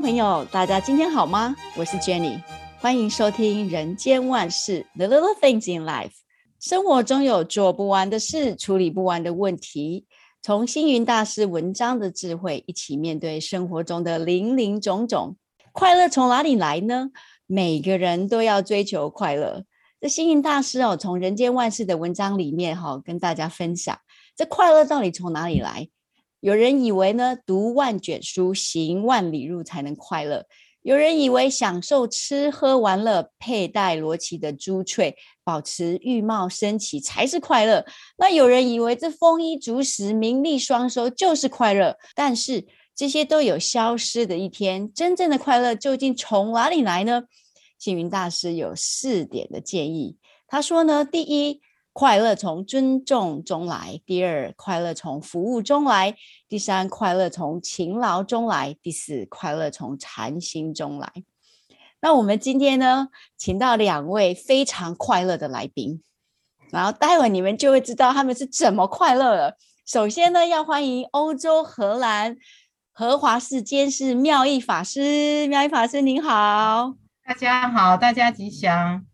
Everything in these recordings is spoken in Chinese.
朋友，大家今天好吗？我是 Jenny，欢迎收听《人间万事 The Little Things in Life》。生活中有做不完的事，处理不完的问题。从星云大师文章的智慧，一起面对生活中的林林总总。快乐从哪里来呢？每个人都要追求快乐。这星云大师哦，从《人间万事》的文章里面哈、哦，跟大家分享，这快乐到底从哪里来？有人以为呢，读万卷书，行万里路才能快乐；有人以为享受吃喝玩乐，佩戴罗奇的珠翠，保持玉貌升起才是快乐。那有人以为这丰衣足食、名利双收就是快乐。但是这些都有消失的一天，真正的快乐究竟从哪里来呢？星云大师有四点的建议。他说呢，第一。快乐从尊重中来，第二，快乐从服务中来，第三，快乐从勤劳中来，第四，快乐从禅心中来。那我们今天呢，请到两位非常快乐的来宾，然后待会你们就会知道他们是怎么快乐了。首先呢，要欢迎欧洲荷兰荷华寺监事妙义法师，妙义法师您好，大家好，大家吉祥。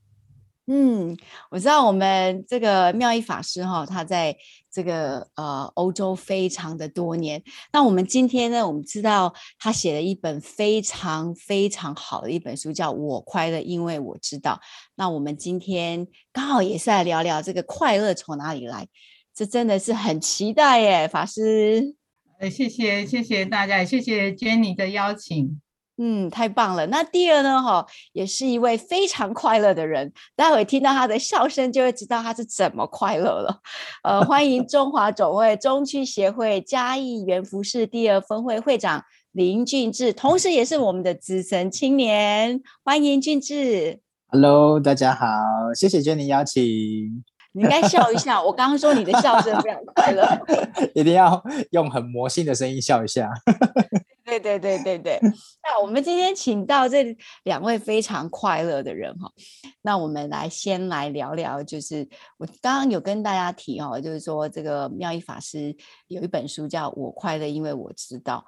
嗯，我知道我们这个妙一法师哈，他在这个呃欧洲非常的多年。那我们今天呢，我们知道他写了一本非常非常好的一本书，叫《我快乐，因为我知道》。那我们今天刚好也是来聊聊这个快乐从哪里来，这真的是很期待耶，法师。呃，谢谢谢谢大家，谢谢 Jenny 的邀请。嗯，太棒了。那第二呢？哈，也是一位非常快乐的人。待会听到他的笑声，就会知道他是怎么快乐了。呃，欢迎中华总会中区协会嘉义元服饰第二分会会长林俊志，同时也是我们的资深青年。欢迎俊志。Hello，大家好，谢谢 Jenny 邀请。你应该笑一下。我刚刚说你的笑声非常快乐，一定要用很魔性的声音笑一下。对对对对对，那我们今天请到这两位非常快乐的人哈，那我们来先来聊聊，就是我刚刚有跟大家提哦，就是说这个妙一法师有一本书叫《我快乐，因为我知道》。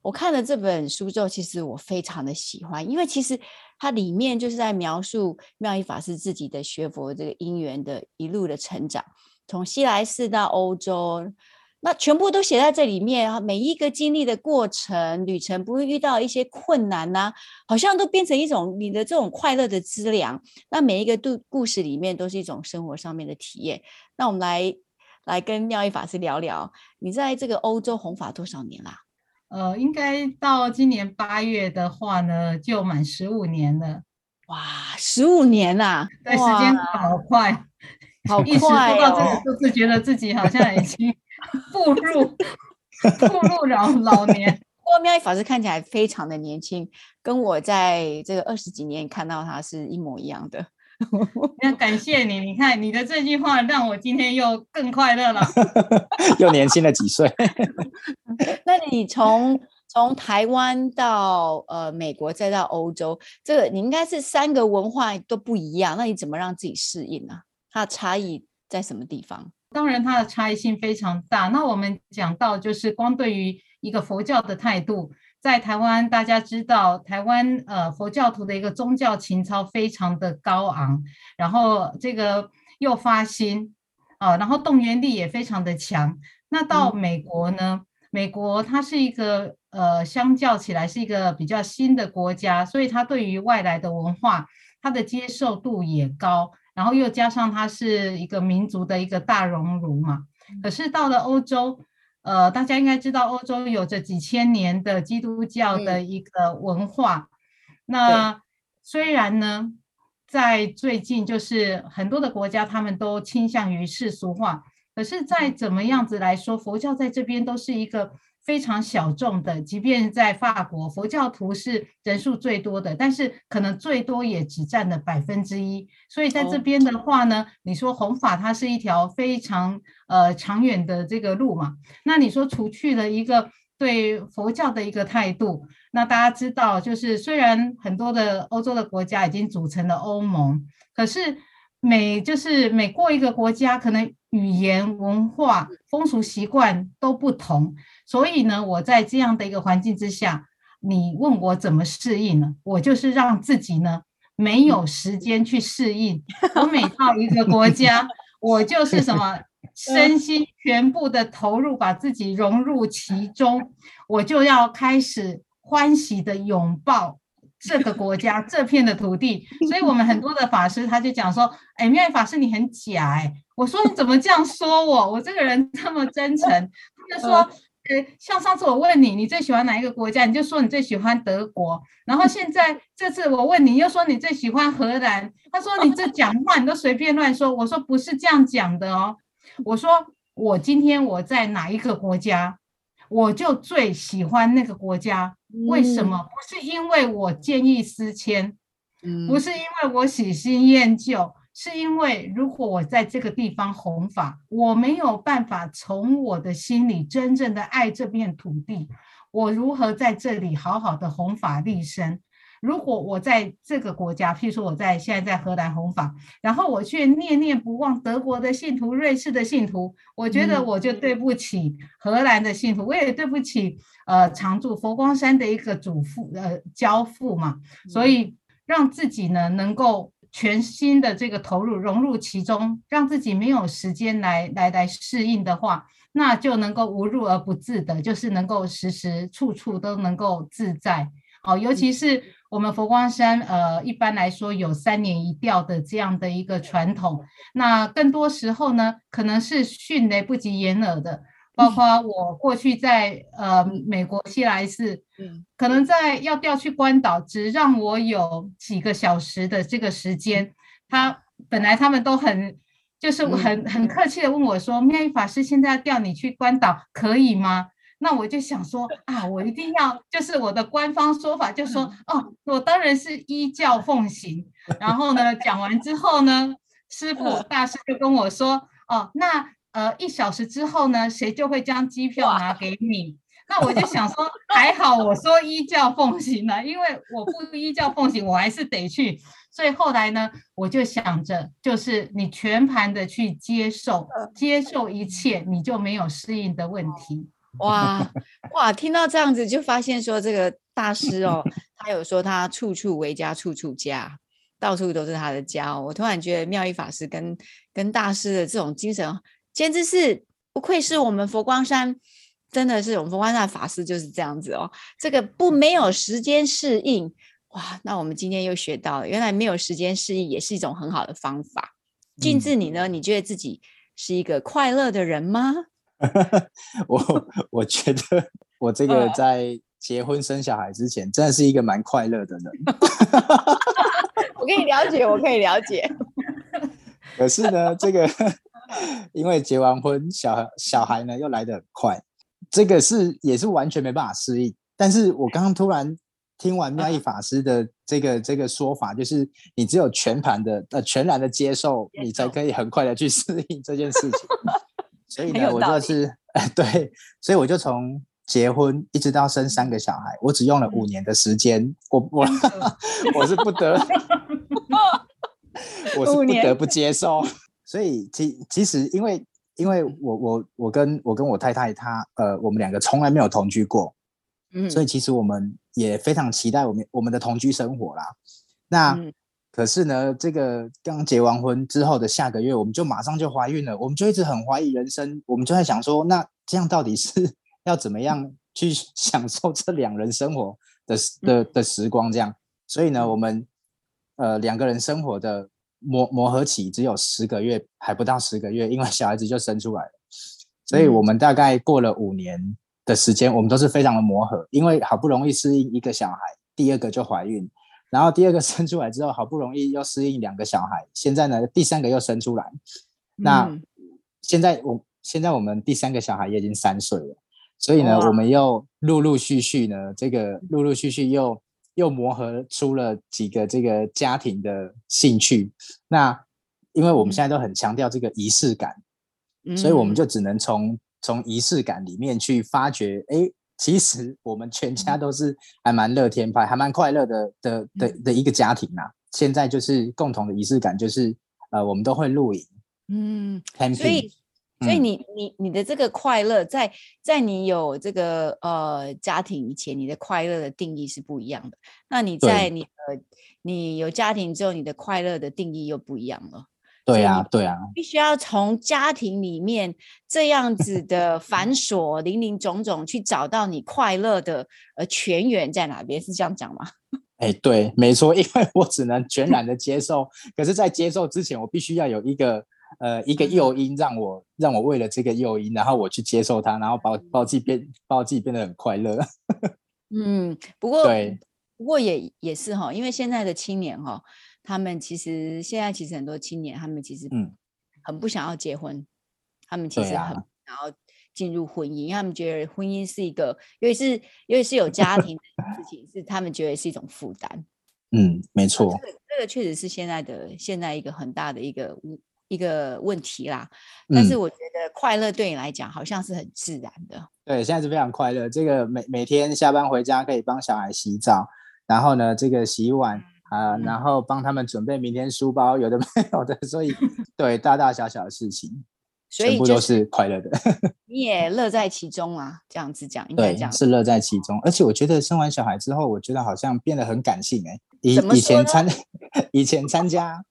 我看了这本书之后，其实我非常的喜欢，因为其实它里面就是在描述妙一法师自己的学佛这个因缘的一路的成长，从西来寺到欧洲。那全部都写在这里面啊，每一个经历的过程旅程，不会遇到一些困难呐、啊，好像都变成一种你的这种快乐的资粮。那每一个故故事里面都是一种生活上面的体验。那我们来来跟妙义法师聊聊，你在这个欧洲弘法多少年啦？呃，应该到今年八月的话呢，就满十五年了。哇，十五年啦！对，时间好快，好快、哦！一时说到这个数字，觉得自己好像已经。步入步入老老年，不过妙一法师看起来非常的年轻，跟我在这个二十几年看到他是一模一样的。那感谢你，你看你的这句话让我今天又更快乐了，又年轻了几岁。那你从从台湾到呃美国再到欧洲，这个你应该是三个文化都不一样，那你怎么让自己适应呢？它的差异在什么地方？当然，它的差异性非常大。那我们讲到，就是光对于一个佛教的态度，在台湾，大家知道，台湾呃佛教徒的一个宗教情操非常的高昂，然后这个又发心啊，然后动员力也非常的强。那到美国呢？美国它是一个呃相较起来是一个比较新的国家，所以它对于外来的文化，它的接受度也高。然后又加上它是一个民族的一个大熔炉嘛，可是到了欧洲，呃，大家应该知道欧洲有着几千年的基督教的一个文化。那虽然呢，在最近就是很多的国家他们都倾向于世俗化，可是再怎么样子来说，佛教在这边都是一个。非常小众的，即便在法国，佛教徒是人数最多的，但是可能最多也只占了百分之一。所以在这边的话呢，你说弘法它是一条非常呃长远的这个路嘛？那你说除去了一个对佛教的一个态度，那大家知道，就是虽然很多的欧洲的国家已经组成了欧盟，可是每就是每过一个国家，可能语言、文化、风俗习惯都不同。所以呢，我在这样的一个环境之下，你问我怎么适应呢？我就是让自己呢没有时间去适应。我每到一个国家，我就是什么 身心全部的投入，把自己融入其中，我就要开始欢喜的拥抱这个国家这片的土地。所以，我们很多的法师他就讲说：“哎，妙玉法师你很假哎。”我说：“你怎么这样说我？我这个人这么真诚。”他就说。像上次我问你，你最喜欢哪一个国家？你就说你最喜欢德国。然后现在这次我问你，又说你最喜欢荷兰。他说你这讲话你都随便乱说。我说不是这样讲的哦。我说我今天我在哪一个国家，我就最喜欢那个国家。为什么？不是因为我见异思迁，不是因为我喜新厌旧。是因为如果我在这个地方弘法，我没有办法从我的心里真正的爱这片土地，我如何在这里好好的弘法利生？如果我在这个国家，譬如说我在现在在荷兰弘法，然后我却念念不忘德国的信徒、瑞士的信徒，我觉得我就对不起荷兰的信徒，我也对不起呃常住佛光山的一个祖父呃教父嘛，所以让自己呢能够。全新的这个投入融入其中，让自己没有时间来来来适应的话，那就能够无入而不自得，就是能够时时处处都能够自在。好，尤其是我们佛光山，呃，一般来说有三年一调的这样的一个传统，那更多时候呢，可能是迅雷不及掩耳的。包括我过去在呃美国西来寺，嗯，可能在要调去关岛，只让我有几个小时的这个时间。他本来他们都很就是很很客气的问我说：“妙玉法师现在要调你去关岛，可以吗？”那我就想说啊，我一定要就是我的官方说法，就说哦，我当然是依教奉行。然后呢，讲完之后呢，师傅大师就跟我说：“哦，那。”呃，一小时之后呢，谁就会将机票拿给你？那我就想说，还好我说依教奉行了，因为我不依教奉行，我还是得去。所以后来呢，我就想着，就是你全盘的去接受，接受一切，你就没有适应的问题。哇哇，听到这样子，就发现说这个大师哦，他有说他处处为家，处处家，到处都是他的家哦。我突然觉得妙一法师跟跟大师的这种精神。简直是不愧是我们佛光山，真的是我们佛光山的法师就是这样子哦。这个不没有时间适应哇，那我们今天又学到了，原来没有时间适应也是一种很好的方法。俊智，你呢？你觉得自己是一个快乐的人吗？我我觉得我这个在结婚生小孩之前，真的是一个蛮快乐的人。我可以了解，我可以了解。可是呢，这个。因为结完婚，小小孩呢又来得很快，这个是也是完全没办法适应。但是我刚刚突然听完妙义法师的这个这个说法，就是你只有全盘的呃全然的接受，你才可以很快的去适应这件事情。所以呢，我就是哎 对，所以我就从结婚一直到生三个小孩，我只用了五年的时间，我我我是不得，我是不得不接受。所以其其实因为因为我我我跟我跟我太太她呃我们两个从来没有同居过，嗯，所以其实我们也非常期待我们我们的同居生活啦。那、嗯、可是呢，这个刚结完婚之后的下个月，我们就马上就怀孕了，我们就一直很怀疑人生，我们就在想说，那这样到底是 要怎么样去 享受这两人生活的的的时光？这样，所以呢，我们呃两个人生活的。磨磨合期只有十个月，还不到十个月，因为小孩子就生出来了，所以我们大概过了五年的时间，我们都是非常的磨合，因为好不容易适应一个小孩，第二个就怀孕，然后第二个 生出来之后，好不容易又适应两个小孩，现在呢第三个又生出来，那现在我现在我们第三个小孩也已经三岁了，所以呢，我们又陆陆续续呢，这个陆陆续续又。又磨合出了几个这个家庭的兴趣，那因为我们现在都很强调这个仪式感，嗯、所以我们。就只能从从仪式感里面去发掘，哎，其实我们全家都是还蛮乐天派，还蛮快乐的的的的一个家庭呐、啊。现在就是共同的仪式感，就是呃，我们都会露营，嗯，camping，所以所以你你你的这个快乐，在在你有这个呃家庭以前，你的快乐的定义是不一样的。那你在你呃你有家庭之后，你的快乐的定义又不一样了。对呀，对呀，必须要从家庭里面这样子的繁琐、林林总总去找到你快乐的呃泉源在哪边，是这样讲吗？哎，对，没错，因为我只能全然的接受，可是，在接受之前，我必须要有一个。呃，一个诱因让我让我为了这个诱因，然后我去接受它，然后把我把自己变把我自己变得很快乐。嗯，不过对，不过也也是哈，因为现在的青年哈，他们其实现在其实很多青年，他们其实嗯很不想要结婚，嗯、他们其实很想要进入婚姻，啊、因为他们觉得婚姻是一个，因为是因为是有家庭的 事情，是他们觉得是一种负担。嗯，没错，这个这个确实是现在的现在一个很大的一个一个问题啦，但是我觉得快乐对你来讲好像是很自然的。嗯、对，现在是非常快乐。这个每每天下班回家可以帮小孩洗澡，然后呢，这个洗碗啊、呃，然后帮他们准备明天书包，有的没有的，所以 对大大小小的事情，所以全部都是快乐的。你也乐在其中啊，这样子讲，应该讲是乐在其中。而且我觉得生完小孩之后，我觉得好像变得很感性哎、欸。以 以前参以前参加。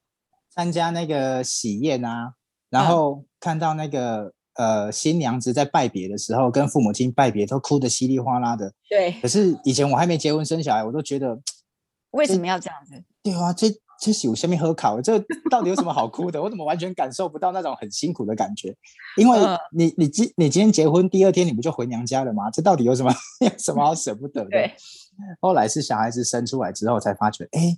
参加那个喜宴啊，然后看到那个、嗯、呃新娘子在拜别的时候，跟父母亲拜别都哭得稀里哗啦的。对。可是以前我还没结婚生小孩，我都觉得为什么要这样子？对啊，这这是我下面喝考，这到底有什么好哭的？我怎么完全感受不到那种很辛苦的感觉？因为你你今你今天结婚第二天你不就回娘家了吗？这到底有什么 有什么好舍不得的？对。后来是小孩子生出来之后才发觉，哎，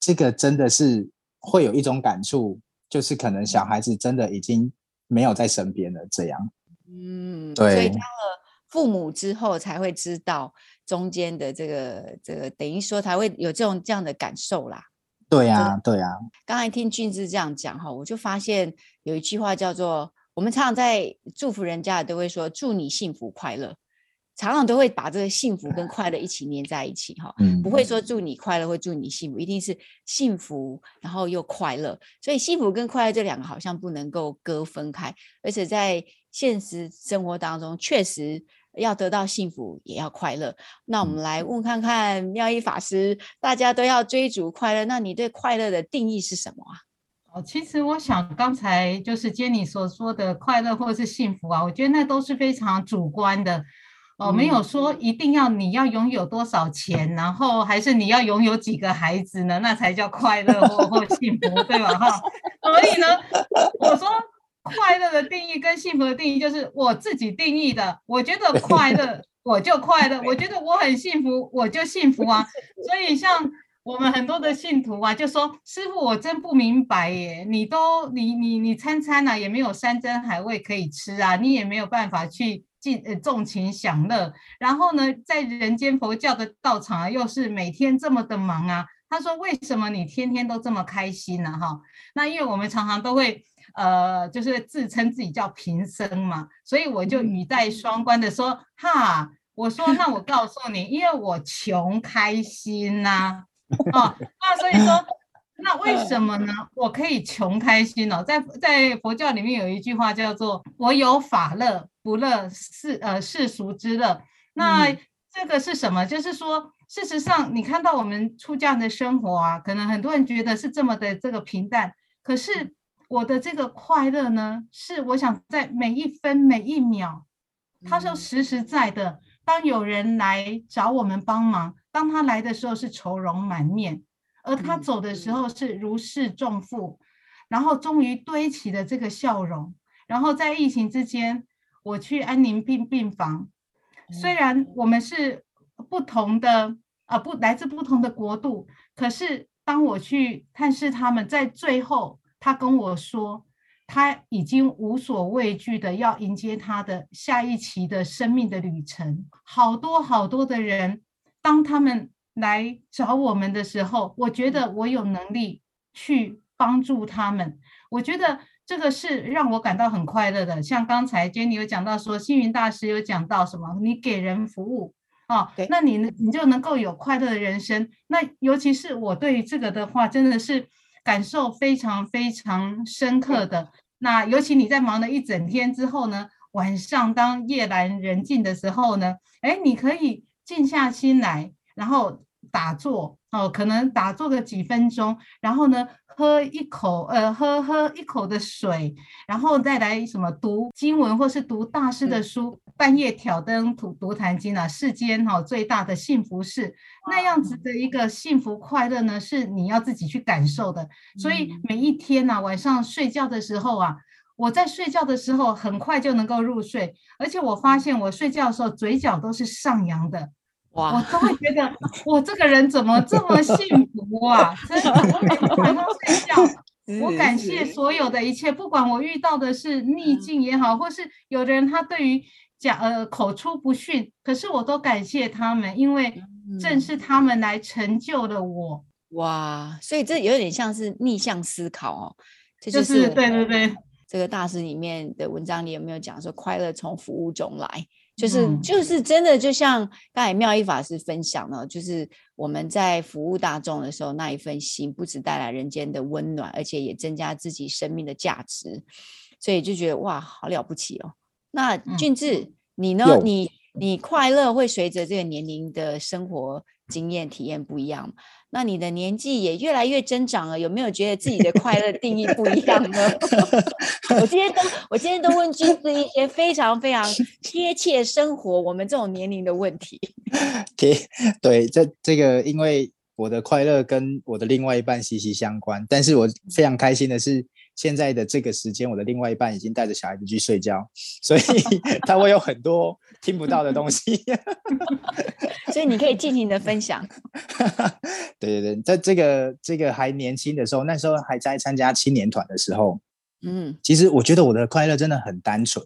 这个真的是。会有一种感触，就是可能小孩子真的已经没有在身边了，这样。嗯，对。所以当了父母之后，才会知道中间的这个这个，等于说才会有这种这样的感受啦。对呀、啊，对呀、啊。刚才听俊志这样讲哈，我就发现有一句话叫做，我们常常在祝福人家都会说祝你幸福快乐。常常都会把这个幸福跟快乐一起粘在一起哈，不会说祝你快乐或祝你幸福，一定是幸福然后又快乐，所以幸福跟快乐这两个好像不能够割分开，而且在现实生活当中，确实要得到幸福也要快乐。那我们来问看看妙一法师，大家都要追逐快乐，那你对快乐的定义是什么啊？哦，其实我想刚才就是 Jenny 所说的快乐或者是幸福啊，我觉得那都是非常主观的。哦，没有说一定要你要拥有多少钱，然后还是你要拥有几个孩子呢？那才叫快乐或或幸福，对吧？哈，所以呢，我说快乐的定义跟幸福的定义就是我自己定义的。我觉得快乐，我就快乐；我觉得我很幸福，我就幸福啊。所以像我们很多的信徒啊，就说师傅，我真不明白耶，你都你你你餐餐啊也没有山珍海味可以吃啊，你也没有办法去。尽呃纵情享乐，然后呢，在人间佛教的道场啊，又是每天这么的忙啊。他说：“为什么你天天都这么开心呢？”哈，那因为我们常常都会呃，就是自称自己叫贫僧嘛，所以我就语带双关的说：“哈，我说那我告诉你，因为我穷开心呐，啊，哦，那所以说。”那为什么呢？我可以穷开心哦，在在佛教里面有一句话叫做“我有法乐，不乐世呃世俗之乐”。那这个是什么？就是说，事实上你看到我们出家人的生活啊，可能很多人觉得是这么的这个平淡，可是我的这个快乐呢，是我想在每一分每一秒，它说实实在的，当有人来找我们帮忙，当他来的时候是愁容满面。而他走的时候是如释重负，然后终于堆起了这个笑容。然后在疫情之间，我去安宁病病房，虽然我们是不同的啊，不来自不同的国度，可是当我去探视他们，在最后，他跟我说，他已经无所畏惧的要迎接他的下一期的生命的旅程。好多好多的人，当他们。来找我们的时候，我觉得我有能力去帮助他们。我觉得这个是让我感到很快乐的。像刚才 Jenny 有讲到说，星云大师有讲到什么？你给人服务哦，那你你就能够有快乐的人生。那尤其是我对于这个的话，真的是感受非常非常深刻的。那尤其你在忙了一整天之后呢，晚上当夜阑人静的时候呢，哎，你可以静下心来，然后打坐哦，可能打坐个几分钟，然后呢，喝一口呃，喝喝一口的水，然后再来什么读经文或是读大师的书，嗯、半夜挑灯读读坛经啊，世间哈、哦、最大的幸福是那样子的一个幸福快乐呢，是你要自己去感受的。所以每一天呐、啊，晚上睡觉的时候啊。我在睡觉的时候很快就能够入睡，而且我发现我睡觉的时候嘴角都是上扬的，哇！我都会觉得我这个人怎么这么幸福啊！真的，我每天晚上睡觉，我感谢所有的一切，不管我遇到的是逆境也好，或是有的人他对于讲呃口出不逊，可是我都感谢他们，因为正是他们来成就了我。哇！所以这有点像是逆向思考哦，这就是、就是、对对对。这个大师里面的文章里有没有讲说，快乐从服务中来？就是就是真的，就像刚才妙一法师分享呢，就是我们在服务大众的时候，那一份心不只带来人间的温暖，而且也增加自己生命的价值，所以就觉得哇，好了不起哦。那俊智，你呢？你你快乐会随着这个年龄的生活经验体验不一样？那你的年纪也越来越增长了，有没有觉得自己的快乐定义不一样呢？我今天都我今天都问君子一些非常非常贴切生活我们这种年龄的问题。贴对，这这个因为我的快乐跟我的另外一半息息相关，但是我非常开心的是。现在的这个时间，我的另外一半已经带着小孩子去睡觉，所以 他会有很多听不到的东西 所以你可以尽情的分享。对对对，在这个这个还年轻的时候，那时候还在参加青年团的时候，嗯，其实我觉得我的快乐真的很单纯，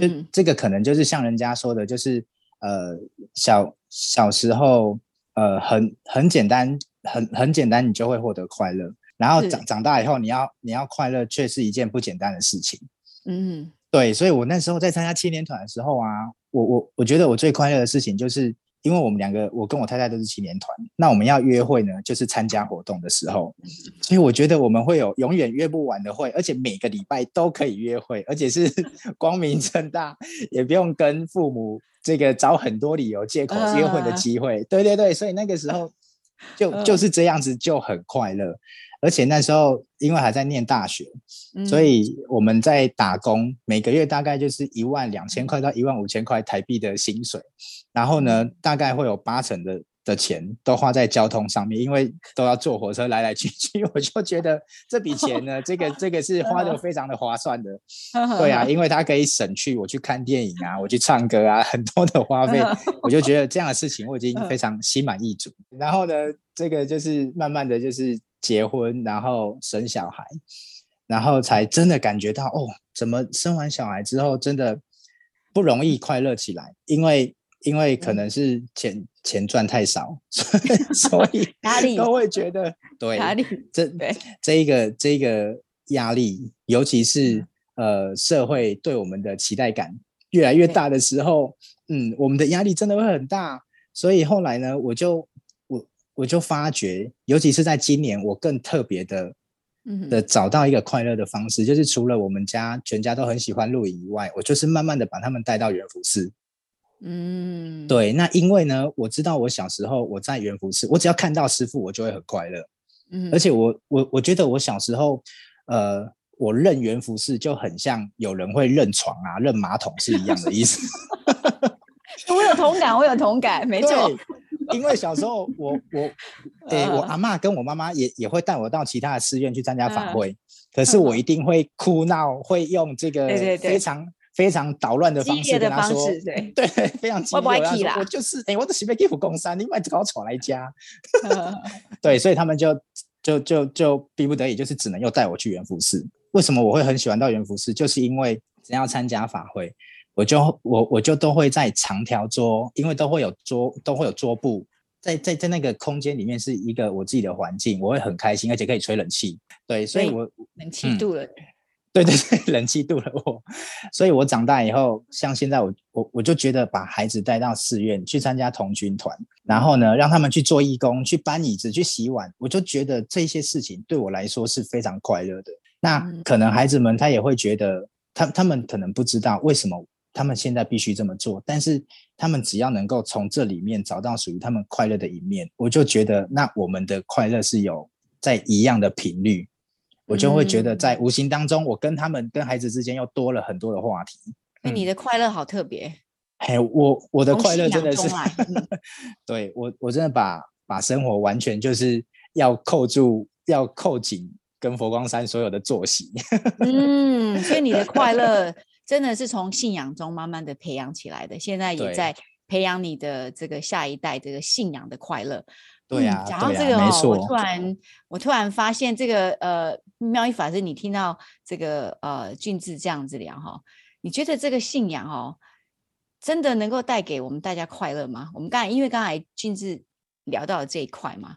就这个可能就是像人家说的，就是呃小小时候呃很很简单，很很简单，你就会获得快乐。然后长长大以后，你要你要快乐，却是一件不简单的事情。嗯，对，所以我那时候在参加青年团的时候啊，我我我觉得我最快乐的事情，就是因为我们两个，我跟我太太都是青年团，那我们要约会呢，就是参加活动的时候，所以我觉得我们会有永远约不完的会，而且每个礼拜都可以约会，而且是 光明正大，也不用跟父母这个找很多理由借口约会的机会。对对对，所以那个时候就就是这样子，就很快乐。而且那时候因为还在念大学，嗯、所以我们在打工，每个月大概就是一万两千块到一万五千块台币的薪水，然后呢，大概会有八成的的钱都花在交通上面，因为都要坐火车来来去去，我就觉得这笔钱呢，这个这个是花的非常的划算的。对啊，因为它可以省去我去看电影啊，我去唱歌啊，很多的花费，我就觉得这样的事情我已经非常心满意足。然后呢，这个就是慢慢的就是。结婚，然后生小孩，然后才真的感觉到哦，怎么生完小孩之后真的不容易快乐起来？因为因为可能是钱、嗯、钱赚太少，所以 压力都会觉得对压力这对这一个这一个压力，尤其是呃社会对我们的期待感越来越大的时候，嗯，我们的压力真的会很大。所以后来呢，我就。我就发觉，尤其是在今年，我更特别的，的找到一个快乐的方式，就是除了我们家全家都很喜欢露营以外，我就是慢慢的把他们带到元福寺。嗯，对，那因为呢，我知道我小时候我在元福寺，我只要看到师傅，我就会很快乐。嗯，而且我我我觉得我小时候，呃，我认元福寺就很像有人会认床啊、认马桶是一样的意思。我有同感，我有同感，没错。因为小时候我我，诶、欸，我阿嬷跟我妈妈也也会带我到其他的寺院去参加法会，可是我一定会哭闹，会用这个非常非常捣乱的方式跟他说，对 对，非常激烈。我就是，诶，我的是要去佛光山，你把这个闯来家。对，所以他们就就就就逼不得已，就是只能又带我去圆福寺。为什么我会很喜欢到圆福寺？就是因为只要参加法会。我就我我就都会在长条桌，因为都会有桌都会有桌布，在在在那个空间里面是一个我自己的环境，我会很开心，而且可以吹冷气。对，所以我冷气度了、嗯，对对对，冷气度了我。所以我长大以后，像现在我我我就觉得把孩子带到寺院去参加童军团，然后呢让他们去做义工，去搬椅子，去洗碗，我就觉得这些事情对我来说是非常快乐的。那可能孩子们他也会觉得，他他们可能不知道为什么他们现在必须这么做，但是他们只要能够从这里面找到属于他们快乐的一面，我就觉得那我们的快乐是有在一样的频率，我就会觉得在无形当中，我跟他们跟孩子之间又多了很多的话题。哎、嗯，你的快乐好特别。嘿，我我的快乐真的是 对我我真的把把生活完全就是要扣住，要扣紧跟佛光山所有的作息。嗯，所以你的快乐真的是从信仰中慢慢的培养起来的，现在也在培养你的这个下一代这个信仰的快乐。对呀、啊，讲、嗯、到这个哦，啊、我突然我突然发现这个呃妙一法师，你听到这个呃俊智这样子聊哈，你觉得这个信仰哦？真的能够带给我们大家快乐吗？我们刚才因为刚才俊智聊到了这一块嘛，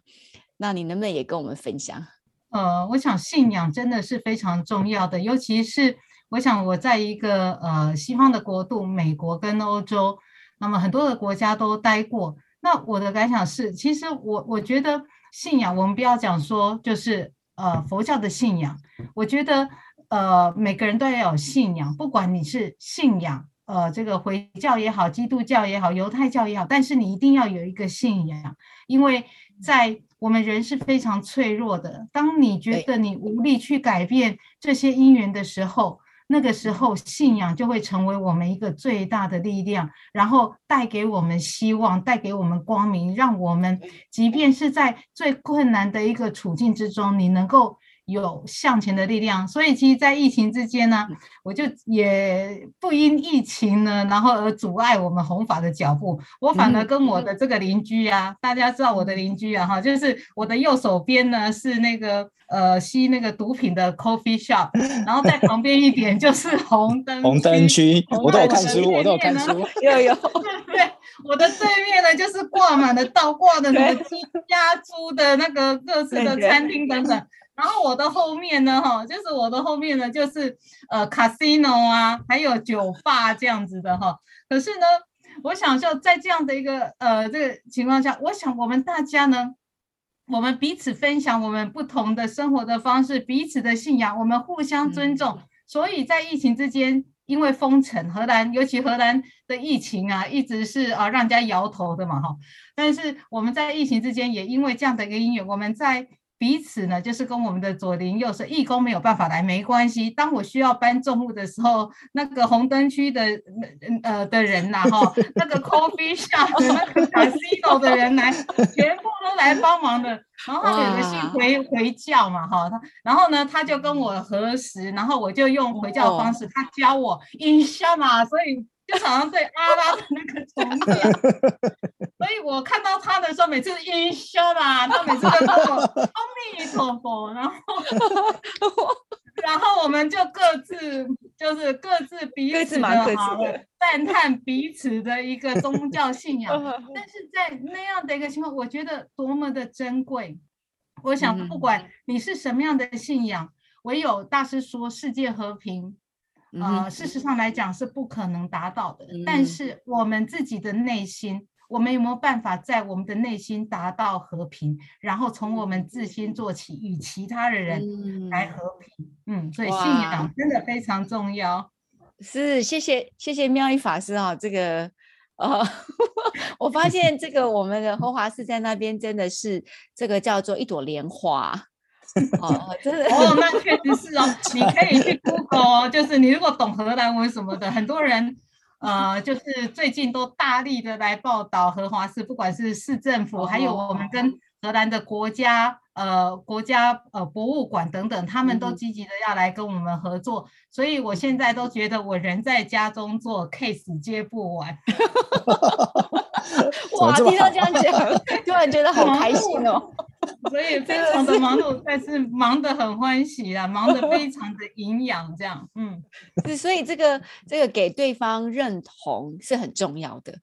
那你能不能也跟我们分享？呃，我想信仰真的是非常重要的，尤其是我想我在一个呃西方的国度，美国跟欧洲，那么很多的国家都待过。那我的感想是，其实我我觉得信仰，我们不要讲说就是呃佛教的信仰，我觉得呃每个人都要有信仰，不管你是信仰。呃，这个回教也好，基督教也好，犹太教也好，但是你一定要有一个信仰，因为在我们人是非常脆弱的。当你觉得你无力去改变这些因缘的时候，那个时候信仰就会成为我们一个最大的力量，然后带给我们希望，带给我们光明，让我们即便是在最困难的一个处境之中，你能够。有向前的力量，所以其实，在疫情之间呢，我就也不因疫情呢，然后而阻碍我们弘法的脚步。我反而跟我的这个邻居啊，嗯、大家知道我的邻居啊，哈，就是我的右手边呢是那个呃吸那个毒品的 coffee shop，然后在旁边一点就是红灯 红灯区，我都有看书，我都有看书，有有。对，我的对面呢就是挂满了倒挂的那个鸡鸭猪的那个各式的餐厅等等。然后我的后面呢，哈，就是我的后面呢，就是呃，casino 啊，还有酒吧这样子的哈。可是呢，我想就在这样的一个呃这个情况下，我想我们大家呢，我们彼此分享我们不同的生活的方式，彼此的信仰，我们互相尊重。嗯、所以在疫情之间，因为封城，荷兰尤其荷兰的疫情啊，一直是啊让人家摇头的嘛，哈。但是我们在疫情之间，也因为这样的一个因缘，我们在。彼此呢，就是跟我们的左邻右舍，义工没有办法来，没关系。当我需要搬重物的时候，那个红灯区的呃的人呐，哈，那个 coffee shop 的 那个 casino 的人来，全部都来帮忙的。然后他有个信回回教嘛，哈，他然后呢，他就跟我核实，然后我就用回教的方式，他教我 Inshallah，所以。就好像对阿拉的那个崇拜，所以我看到他的时候，每次音消啦，他每次都说我阿弥陀佛，然后 然后我们就各自就是各自彼此的好赞叹彼此的一个宗教信仰，但是在那样的一个情况，我觉得多么的珍贵。我想，不管你是什么样的信仰，唯有大师说世界和平。呃，事实上来讲是不可能达到的，嗯，但是我们自己的内心，我们有没有办法在我们的内心达到和平？然后从我们自心做起，与其他的人来和平。嗯，嗯，所以信仰真的非常重要。是，谢谢谢谢妙一法师啊，这个呃，我发现这个我们的荷华寺在那边真的是这个叫做一朵莲花。哦，真的哦，那确实是哦。你可以去 Google 哦，就是你如果懂荷兰文什么的，很多人呃，就是最近都大力的来报道荷华市，不管是市政府，还有我们跟荷兰的国家呃国家呃博物馆等等，他们都积极的要来跟我们合作。所以我现在都觉得我人在家中做 case 接不完。哇，听到这样讲，突然觉得好开心哦。所以非常的忙碌，但是忙得很欢喜啊，忙得非常的营养，这样，嗯，是，所以这个这个给对方认同是很重要的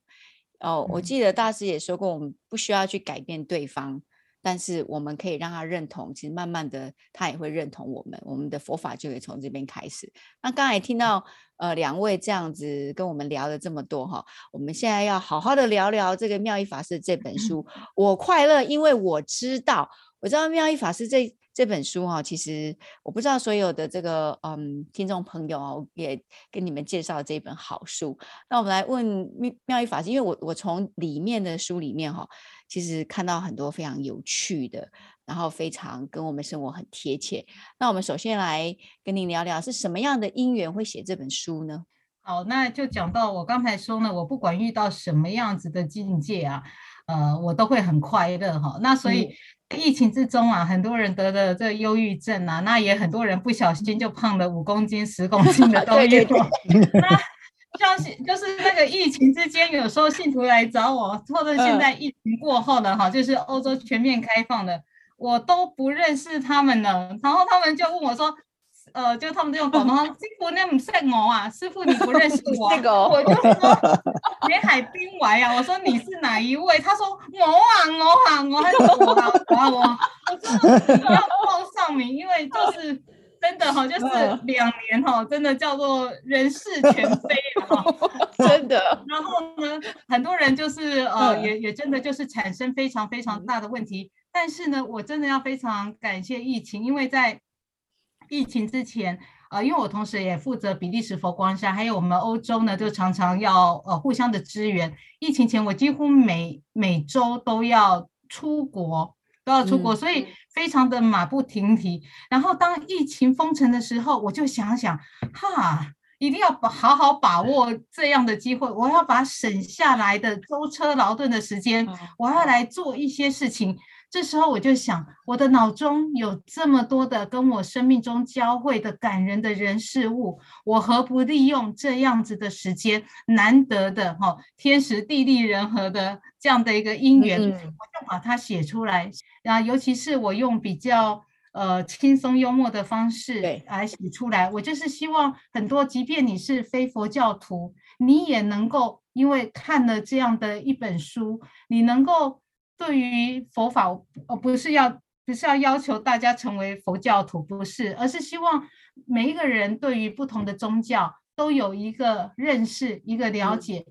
哦。我记得大师也说过，我们不需要去改变对方。但是我们可以让他认同，其实慢慢的他也会认同我们，我们的佛法就会从这边开始。那刚才听到呃两位这样子跟我们聊了这么多哈，我们现在要好好的聊聊这个妙一法师这本书。我快乐，因为我知道，我知道妙一法师这这本书哈，其实我不知道所有的这个嗯听众朋友啊，也跟你们介绍这一本好书。那我们来问妙妙玉法师，因为我我从里面的书里面哈，其实看到很多非常有趣的，然后非常跟我们生活很贴切。那我们首先来跟您聊聊，是什么样的因缘会写这本书呢？好，那就讲到我刚才说呢，我不管遇到什么样子的境界啊，呃，我都会很快乐哈。那所以疫情之中啊，很多人得了这个忧郁症啊，那也很多人不小心就胖了五公斤、十公斤的 都有。对对对那 像是就是那个疫情之间，有时候信徒来找我，或者现在疫情过后的哈，就是欧洲全面开放的，我都不认识他们了。然后他们就问我说。呃，就他们这种广东话，师傅你唔识我啊，师傅你不认识我，我就说你海滨来啊，我说你是哪一位？他说我啊我啊我，还说我啊我啊我，我说你要报上名，因为就是真的哈，就是两年哈，真的叫做人事全非哈，真的。然后呢，很多人就是呃，也也真的就是产生非常非常大的问题，但是呢，我真的要非常感谢疫情，因为在疫情之前，呃，因为我同时也负责比利时佛光山，还有我们欧洲呢，就常常要呃互相的支援。疫情前，我几乎每每周都要出国，都要出国，嗯、所以非常的马不停蹄。然后当疫情封城的时候，我就想想，哈，一定要把好好把握这样的机会，我要把省下来的舟车劳顿的时间，我要来做一些事情。这时候我就想，我的脑中有这么多的跟我生命中交汇的感人的人事物，我何不利用这样子的时间，难得的哈天时地利人和的这样的一个因缘，嗯、我就把它写出来。啊，尤其是我用比较呃轻松幽默的方式来写出来，我就是希望很多，即便你是非佛教徒，你也能够因为看了这样的一本书，你能够。对于佛法，呃，不是要不是要要求大家成为佛教徒，不是，而是希望每一个人对于不同的宗教都有一个认识，一个了解。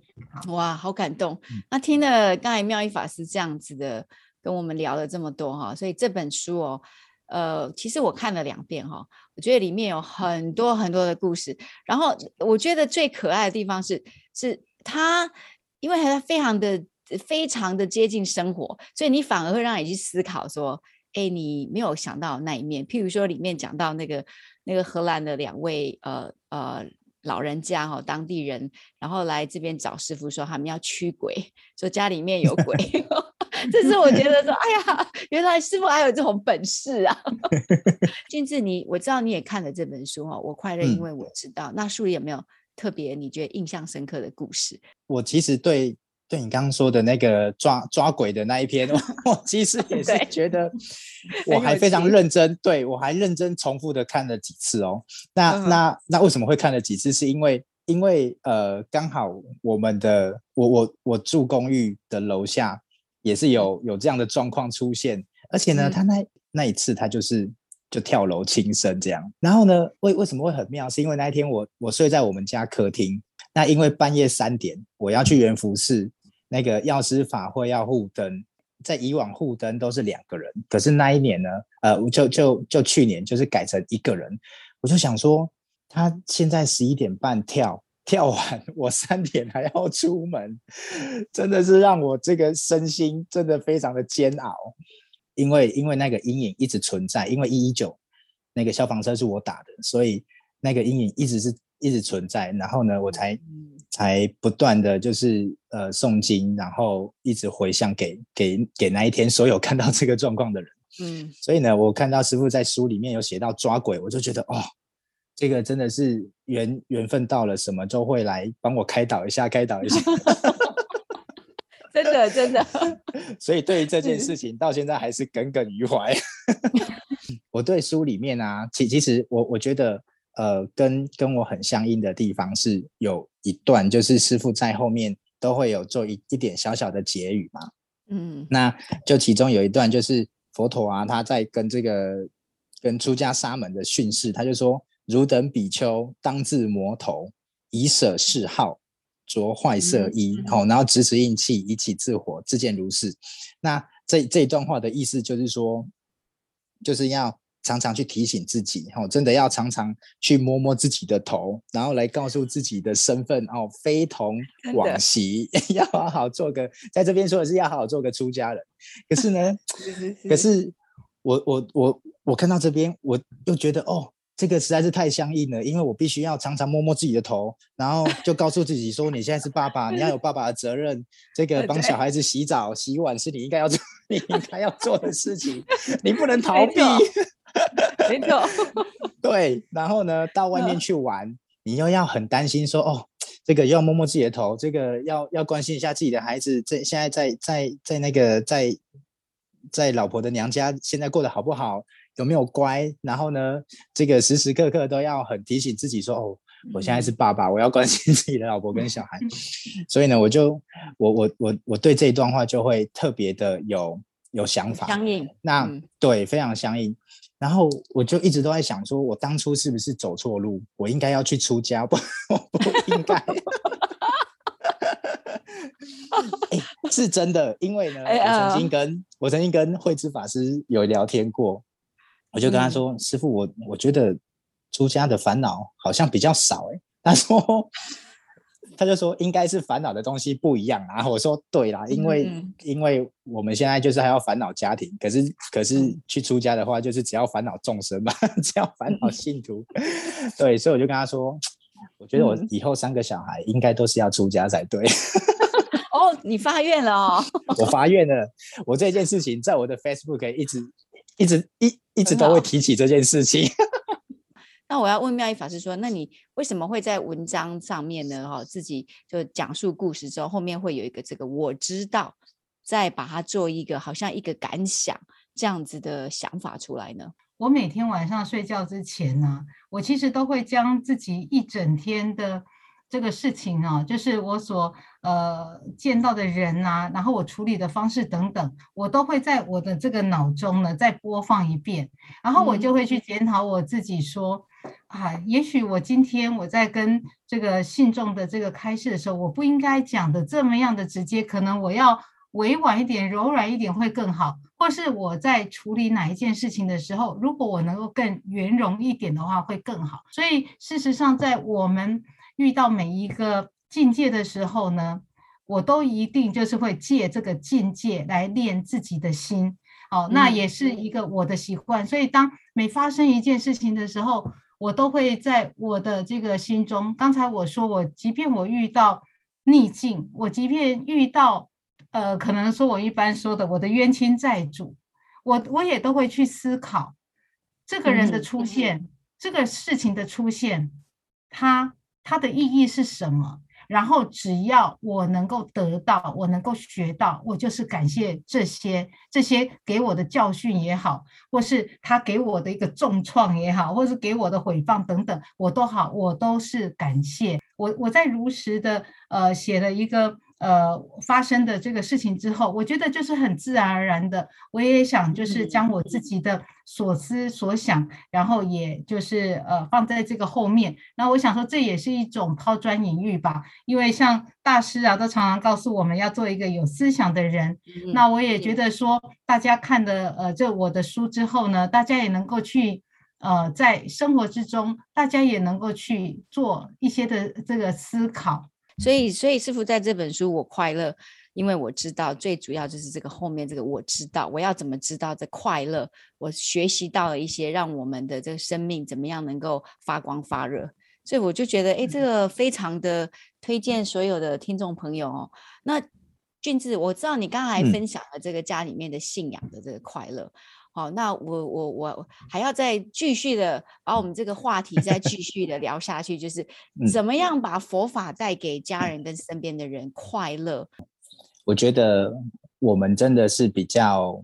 哇，好感动！那听了刚才妙一法师这样子的跟我们聊了这么多哈，所以这本书哦，呃，其实我看了两遍哈，我觉得里面有很多很多的故事。然后我觉得最可爱的地方是，是他因为他非常的。非常的接近生活，所以你反而会让你去思考说，哎，你没有想到那一面。譬如说，里面讲到那个那个荷兰的两位呃呃老人家哈、哦，当地人，然后来这边找师傅说他们要驱鬼，说家里面有鬼。这是我觉得说，哎呀，原来师傅还有这种本事啊！俊智，你我知道你也看了这本书哈、哦，我快乐，因为我知道。嗯、那书里有没有特别你觉得印象深刻的故事？我其实对。对你刚刚说的那个抓抓鬼的那一篇，我其实也是觉得，我还非常认真，对，我还认真重复的看了几次哦。那那那为什么会看了几次？是因为因为呃，刚好我们的我我我住公寓的楼下也是有有这样的状况出现，而且呢，他那那一次他就是就跳楼轻生这样。然后呢，为为什么会很妙？是因为那一天我我睡在我们家客厅，那因为半夜三点我要去圆福寺。那个药师法会要护灯，在以往护灯都是两个人，可是那一年呢，呃，就就就去年就是改成一个人。我就想说，他现在十一点半跳跳完，我三点还要出门，真的是让我这个身心真的非常的煎熬，因为因为那个阴影一直存在，因为一一九那个消防车是我打的，所以那个阴影一直是一直存在，然后呢，我才。才不断的就是呃诵经，然后一直回向给给给那一天所有看到这个状况的人。嗯，所以呢，我看到师傅在书里面有写到抓鬼，我就觉得哦，这个真的是缘缘分到了，什么都会来帮我开导一下，开导一下。真的真的。所以对于这件事情，到现在还是耿耿于怀。我对书里面啊，其其实我我觉得。呃，跟跟我很相应的地方是有一段，就是师傅在后面都会有做一一点小小的结语嘛。嗯，那就其中有一段就是佛陀啊，他在跟这个跟出家沙门的训示，他就说：“汝等比丘当自魔头，以舍嗜好，着坏色衣，好、嗯哦，然后执持印器，以起自火，自见如是。”那这这一段话的意思就是说，就是要。常常去提醒自己，哦，真的要常常去摸摸自己的头，然后来告诉自己的身份，哦，非同 往昔，要好好做个，在这边说的是要好好做个出家人。可是呢，是是是可是我我我我看到这边，我又觉得哦。这个实在是太相应了，因为我必须要常常摸摸自己的头，然后就告诉自己说：“你现在是爸爸，你要有爸爸的责任。这个帮小孩子洗澡、洗碗是你应该要做、你应该要做的事情，你不能逃避。”没错，对。然后呢，到外面去玩，你又要很担心说：“哦，这个又要摸摸自己的头，这个要要关心一下自己的孩子，这现在在在在那个在在老婆的娘家，现在过得好不好？”有没有乖？然后呢，这个时时刻刻都要很提醒自己说：“哦，我现在是爸爸，我要关心自己的老婆跟小孩。”所以呢，我就我我我我对这一段话就会特别的有有想法。相应。那、嗯、对，非常相应。然后我就一直都在想说，我当初是不是走错路？我应该要去出家，不，我不应该。哎，是真的，因为呢，我曾经跟、哎、我曾经跟慧知法师有聊天过。我就跟他说：“嗯、师父，我我觉得出家的烦恼好像比较少。”哎，他说，他就说应该是烦恼的东西不一样。然 后我说：“对啦，因为、嗯、因为我们现在就是还要烦恼家庭，可是可是去出家的话，就是只要烦恼众生嘛，只要烦恼信徒。嗯 ”对，所以我就跟他说：“我觉得我以后三个小孩应该都是要出家才对。”哦，你发愿了哦！我发愿了，我这件事情在我的 Facebook 一直。一直一一直都会提起这件事情。那我要问妙一法师说，那你为什么会在文章上面呢？哈，自己就讲述故事之后，后面会有一个这个我知道，再把它做一个好像一个感想这样子的想法出来呢？我每天晚上睡觉之前呢，我其实都会将自己一整天的。这个事情啊，就是我所呃见到的人呐、啊，然后我处理的方式等等，我都会在我的这个脑中呢再播放一遍，然后我就会去检讨我自己说，说啊，也许我今天我在跟这个信众的这个开示的时候，我不应该讲的这么样的直接，可能我要委婉一点、柔软一点会更好，或是我在处理哪一件事情的时候，如果我能够更圆融一点的话会更好。所以事实上，在我们遇到每一个境界的时候呢，我都一定就是会借这个境界来练自己的心，哦，那也是一个我的习惯。所以当每发生一件事情的时候，我都会在我的这个心中。刚才我说，我即便我遇到逆境，我即便遇到呃，可能说我一般说的我的冤亲债主，我我也都会去思考这个人的出现，嗯、这个事情的出现，他。它的意义是什么？然后只要我能够得到，我能够学到，我就是感谢这些这些给我的教训也好，或是他给我的一个重创也好，或是给我的毁谤等等，我都好，我都是感谢。我我在如实的呃写了一个。呃，发生的这个事情之后，我觉得就是很自然而然的，我也想就是将我自己的所思所想，然后也就是呃放在这个后面。那我想说，这也是一种抛砖引玉吧，因为像大师啊，都常常告诉我们要做一个有思想的人。那我也觉得说，大家看的呃这我的书之后呢，大家也能够去呃在生活之中，大家也能够去做一些的这个思考。所以，所以师傅在这本书我快乐，因为我知道最主要就是这个后面这个我知道，我要怎么知道这快乐？我学习到了一些让我们的这个生命怎么样能够发光发热，所以我就觉得，哎，这个非常的推荐所有的听众朋友哦。那俊智，我知道你刚才分享了这个家里面的信仰的这个快乐。好，那我我我还要再继续的把我们这个话题再继续的聊下去，就是 怎么样把佛法带给家人跟身边的人快乐。我觉得我们真的是比较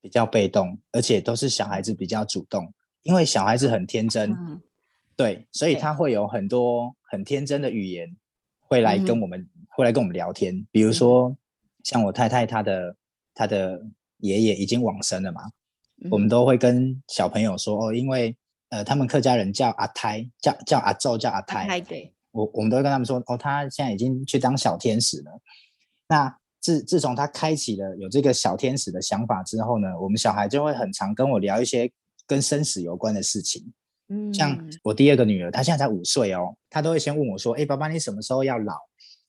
比较被动，而且都是小孩子比较主动，因为小孩子很天真，嗯、对，所以他会有很多很天真的语言会来跟我们、嗯、会来跟我们聊天，比如说像我太太她的她的爷爷已经往生了嘛。我们都会跟小朋友说哦，因为呃，他们客家人叫阿胎，叫叫阿昼，叫阿胎。对，我我们都会跟他们说哦，他现在已经去当小天使了。那自自从他开启了有这个小天使的想法之后呢，我们小孩就会很常跟我聊一些跟生死有关的事情。嗯，像我第二个女儿，她现在才五岁哦，她都会先问我说：“哎，爸爸，你什么时候要老？”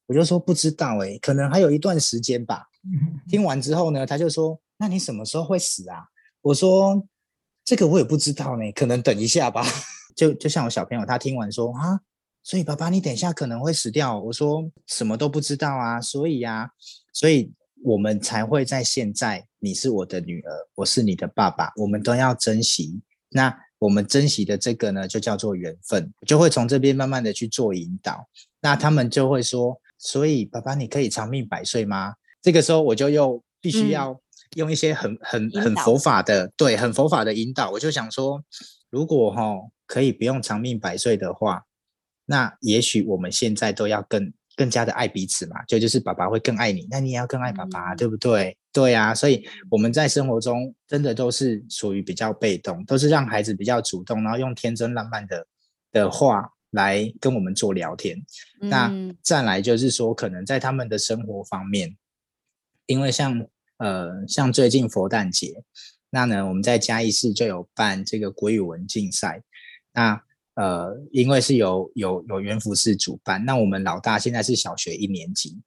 我就说不知道，哎，可能还有一段时间吧。听完之后呢，她就说：“那你什么时候会死啊？”我说：“这个我也不知道呢，可能等一下吧。”就就像我小朋友，他听完说：“啊，所以爸爸，你等一下可能会死掉。”我说：“什么都不知道啊。”所以呀，所以我们才会在现在，你是我的女儿，我是你的爸爸，我们都要珍惜。那我们珍惜的这个呢，就叫做缘分，就会从这边慢慢的去做引导。那他们就会说：“所以爸爸，你可以长命百岁吗？”这个时候我就又必须要用一些很很很佛法的，对，很佛法的引导。我就想说，如果哈可以不用长命百岁的话，那也许我们现在都要更更加的爱彼此嘛。就就是爸爸会更爱你，那你也要更爱爸爸，对不对？对啊，所以我们在生活中真的都是属于比较被动，都是让孩子比较主动，然后用天真浪漫的的话来跟我们做聊天。嗯、那再来就是说，可能在他们的生活方面，因为像呃像最近佛诞节，那呢我们在嘉义市就有办这个国语文竞赛。那呃因为是由有有元福寺主办，那我们老大现在是小学一年级，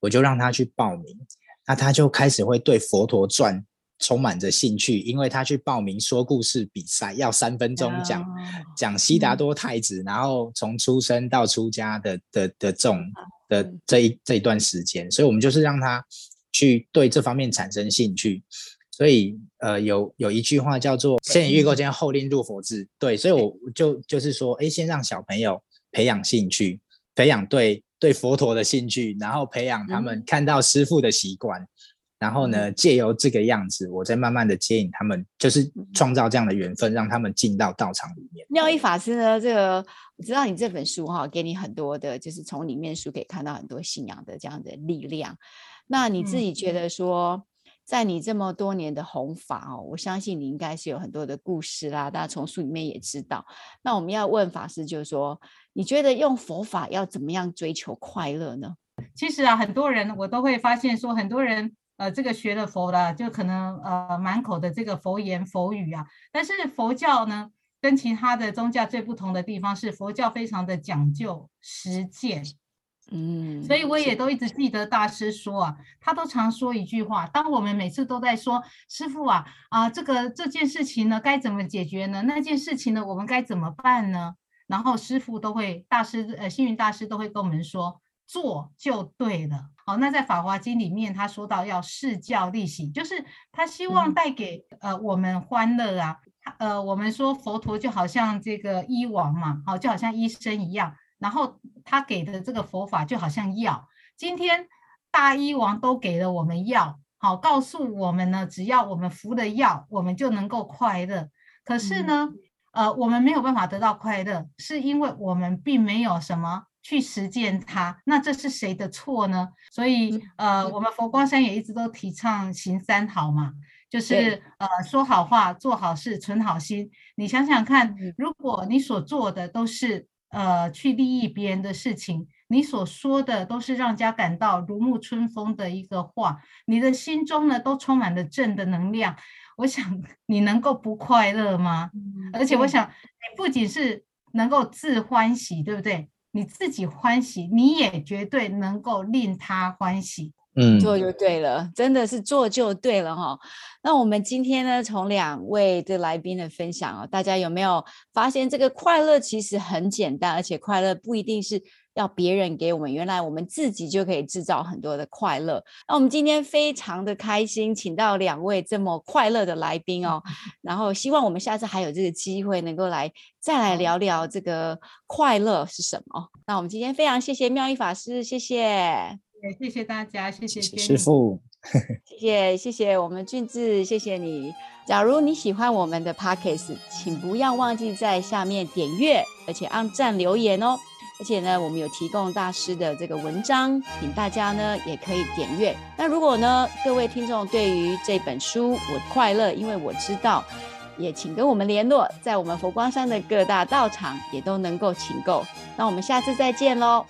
我就让他去报名。那他就开始会对《佛陀传》充满着兴趣，因为他去报名说故事比赛，要三分钟讲讲悉达多太子，然后从出生到出家的的的这种的这一这一段时间，所以我们就是让他去对这方面产生兴趣。所以呃，有有一句话叫做“先以欲构间，后令入佛智”，对，所以我就就是说，哎，先让小朋友培养兴趣，培养对。对佛陀的兴趣，然后培养他们看到师父的习惯，嗯、然后呢，借由这个样子，我再慢慢的接引他们，就是创造这样的缘分，让他们进到道场里面。妙一法师呢，这个我知道你这本书哈，给你很多的，就是从里面书可以看到很多信仰的这样的力量。那你自己觉得说，在你这么多年的弘法哦，我相信你应该是有很多的故事啦，大家从书里面也知道。那我们要问法师，就是说。你觉得用佛法要怎么样追求快乐呢？其实啊，很多人我都会发现说，很多人呃，这个学了佛了，就可能呃满口的这个佛言佛语啊。但是佛教呢，跟其他的宗教最不同的地方是，佛教非常的讲究实践。嗯，所以我也都一直记得大师说啊，他都常说一句话：当我们每次都在说师傅啊啊，这个这件事情呢该怎么解决呢？那件事情呢，我们该怎么办呢？然后师傅都会，大师呃，星云大师都会跟我们说，做就对了。好，那在《法华经》里面，他说到要示教利行，就是他希望带给呃我们欢乐啊。呃，我们说佛陀就好像这个医王嘛，好，就好像医生一样。然后他给的这个佛法就好像药。今天大医王都给了我们药，好，告诉我们呢，只要我们服了药，我们就能够快乐。可是呢，嗯呃，我们没有办法得到快乐，是因为我们并没有什么去实践它。那这是谁的错呢？所以，呃，我们佛光山也一直都提倡行三好嘛，就是呃，说好话，做好事，存好心。你想想看，如果你所做的都是呃去利益别人的事情，你所说的都是让人家感到如沐春风的一个话，你的心中呢都充满了正的能量。我想你能够不快乐吗？嗯、而且我想你不仅是能够自欢喜，对不对？你自己欢喜，你也绝对能够令他欢喜。嗯，做就对了，真的是做就对了哈。那我们今天呢，从两位的来宾的分享啊，大家有没有发现这个快乐其实很简单，而且快乐不一定是。要别人给我们，原来我们自己就可以制造很多的快乐。那我们今天非常的开心，请到两位这么快乐的来宾哦。然后希望我们下次还有这个机会，能够来再来聊聊这个快乐是什么。那我们今天非常谢谢妙一法师，谢谢，也谢谢大家，谢谢师傅，谢谢 谢谢我们俊志，谢谢你。假如你喜欢我们的 Podcast，请不要忘记在下面点阅，而且按赞留言哦。而且呢，我们有提供大师的这个文章，请大家呢也可以点阅。那如果呢，各位听众对于这本书《我快乐》，因为我知道，也请跟我们联络，在我们佛光山的各大道场也都能够请购。那我们下次再见喽。